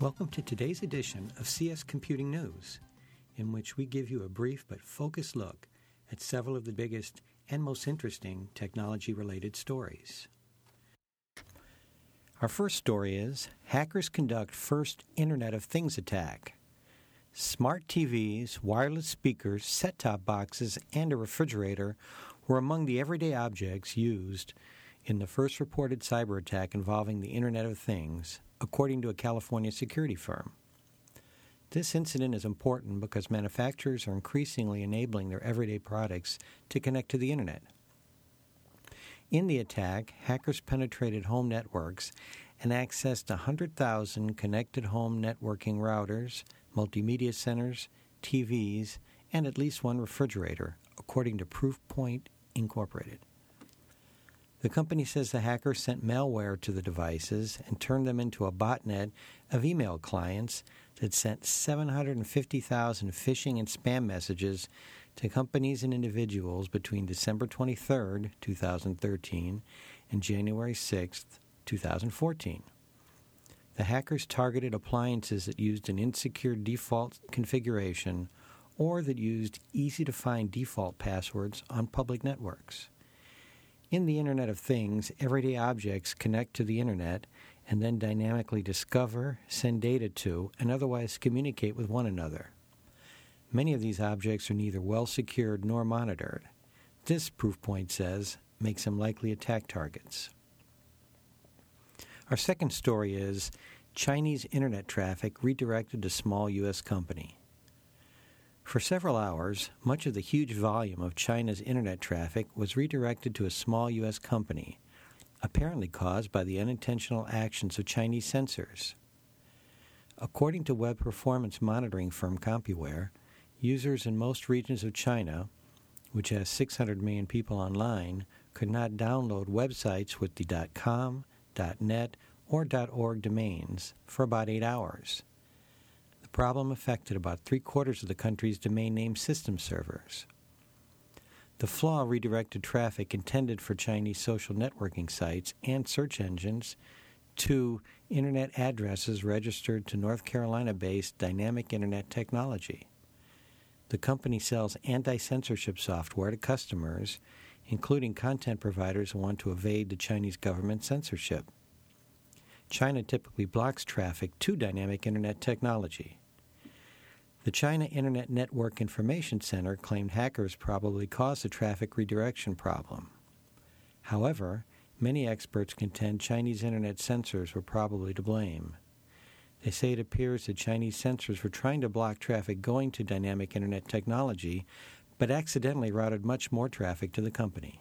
Welcome to today's edition of CS Computing News, in which we give you a brief but focused look at several of the biggest and most interesting technology related stories. Our first story is Hackers conduct first Internet of Things attack. Smart TVs, wireless speakers, set top boxes, and a refrigerator were among the everyday objects used in the first reported cyber attack involving the Internet of Things, according to a California security firm. This incident is important because manufacturers are increasingly enabling their everyday products to connect to the Internet. In the attack, hackers penetrated home networks and accessed 100,000 connected home networking routers, multimedia centers, TVs, and at least one refrigerator, according to Proofpoint Incorporated. The company says the hackers sent malware to the devices and turned them into a botnet of email clients that sent 750,000 phishing and spam messages to companies and individuals between December 23, 2013 and January 6, 2014. The hackers targeted appliances that used an insecure default configuration or that used easy to find default passwords on public networks. In the Internet of Things, everyday objects connect to the Internet and then dynamically discover, send data to, and otherwise communicate with one another. Many of these objects are neither well secured nor monitored. This, Proofpoint says, makes them likely attack targets. Our second story is Chinese internet traffic redirected to small U.S. company. For several hours, much of the huge volume of China's internet traffic was redirected to a small U.S. company, apparently caused by the unintentional actions of Chinese censors. According to web performance monitoring firm CompuWare, users in most regions of China, which has 600 million people online, could not download websites with the .com, .net, or .org domains for about eight hours problem affected about three quarters of the country's domain name system servers. The flaw redirected traffic intended for Chinese social networking sites and search engines to internet addresses registered to North Carolina based Dynamic Internet Technology. The company sells anti censorship software to customers, including content providers who want to evade the Chinese government censorship. China typically blocks traffic to dynamic internet technology. The China Internet Network Information Center claimed hackers probably caused the traffic redirection problem. However, many experts contend Chinese Internet censors were probably to blame. They say it appears that Chinese censors were trying to block traffic going to dynamic Internet technology, but accidentally routed much more traffic to the company.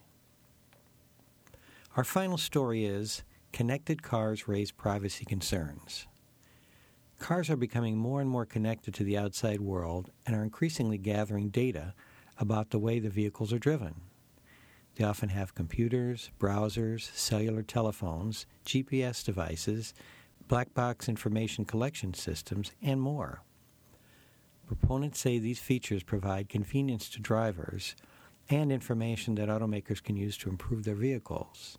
Our final story is Connected Cars Raise Privacy Concerns. Cars are becoming more and more connected to the outside world and are increasingly gathering data about the way the vehicles are driven. They often have computers, browsers, cellular telephones, GPS devices, black box information collection systems, and more. Proponents say these features provide convenience to drivers and information that automakers can use to improve their vehicles.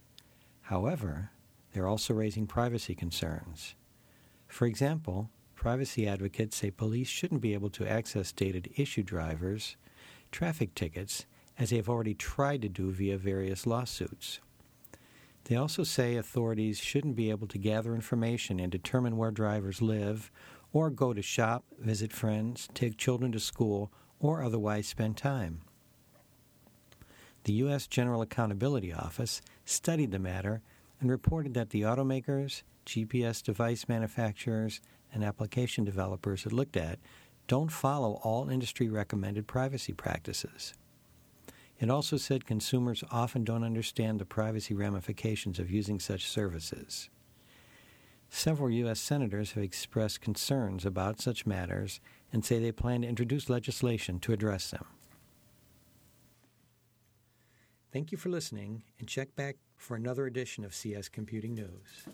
However, they're also raising privacy concerns. For example, privacy advocates say police shouldn't be able to access data to issue drivers traffic tickets, as they have already tried to do via various lawsuits. They also say authorities shouldn't be able to gather information and determine where drivers live, or go to shop, visit friends, take children to school, or otherwise spend time. The U.S. General Accountability Office studied the matter and reported that the automakers, GPS device manufacturers and application developers had looked at don't follow all industry recommended privacy practices. It also said consumers often don't understand the privacy ramifications of using such services. Several U.S. senators have expressed concerns about such matters and say they plan to introduce legislation to address them. Thank you for listening, and check back for another edition of CS Computing News.